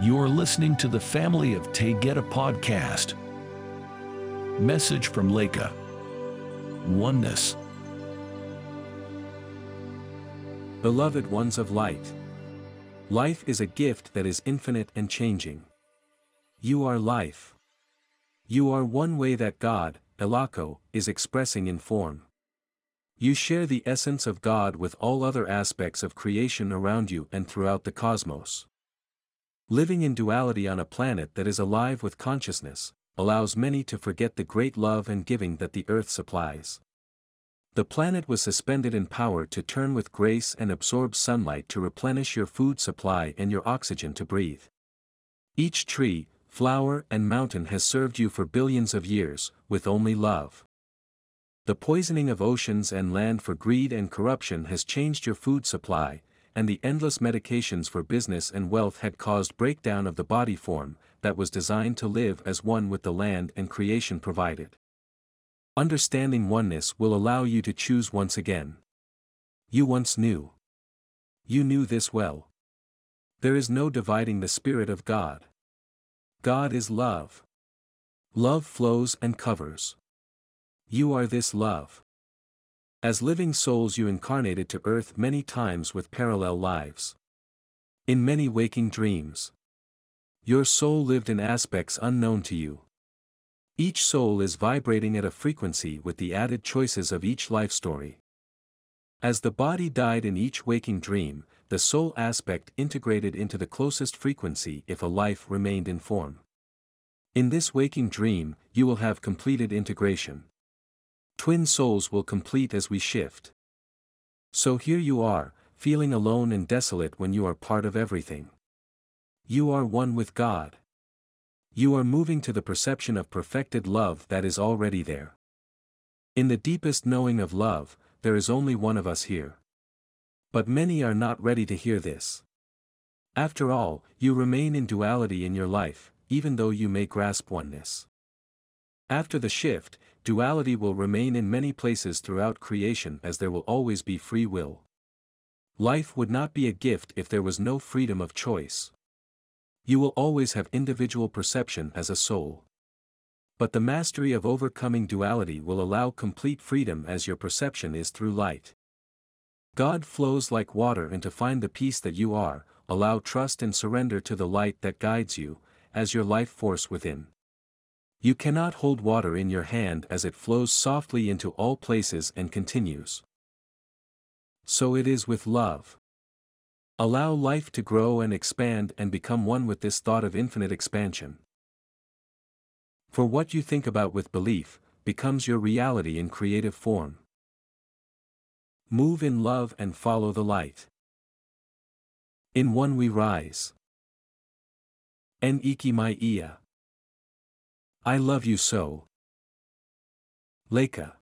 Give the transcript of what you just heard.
You're listening to the Family of Taygeta podcast. Message from Laka. Oneness. Beloved ones of light. Life is a gift that is infinite and changing. You are life. You are one way that God, Elako, is expressing in form. You share the essence of God with all other aspects of creation around you and throughout the cosmos. Living in duality on a planet that is alive with consciousness, allows many to forget the great love and giving that the earth supplies. The planet was suspended in power to turn with grace and absorb sunlight to replenish your food supply and your oxygen to breathe. Each tree, flower and mountain has served you for billions of years, with only love. The poisoning of oceans and land for greed and corruption has changed your food supply, and the endless medications for business and wealth had caused breakdown of the body form, that was designed to live as one with the land and creation provided. Understanding oneness will allow you to choose once again. You once knew. You knew this well. There is no dividing the Spirit of God. God is love. Love flows and covers. You are this love. As living souls you incarnated to earth many times with parallel lives. In many waking dreams. Your soul lived in aspects unknown to you. Each soul is vibrating at a frequency with the added choices of each life story. As the body died in each waking dream, the soul aspect integrated into the closest frequency if a life remained in form. In this waking dream, you will have completed integration. Twin souls will complete as we shift. So here you are, feeling alone and desolate when you are part of everything. You are one with God. You are moving to the perception of perfected love that is already there. In the deepest knowing of love, there is only one of us here. But many are not ready to hear this. After all, you remain in duality in your life, even though you may grasp oneness. After the shift, duality will remain in many places throughout creation as there will always be free will. Life would not be a gift if there was no freedom of choice. You will always have individual perception as a soul. But the mastery of overcoming duality will allow complete freedom as your perception is through light. God flows like water and to find the peace that you are, allow trust and surrender to the light that guides you, as your life force within. You cannot hold water in your hand as it flows softly into all places and continues. So it is with love. Allow life to grow and expand and become one with this thought of infinite expansion. For what you think about with belief, becomes your reality in creative form. Move in love and follow the light. In one we rise. En iki mai ia. I love you so. Laka.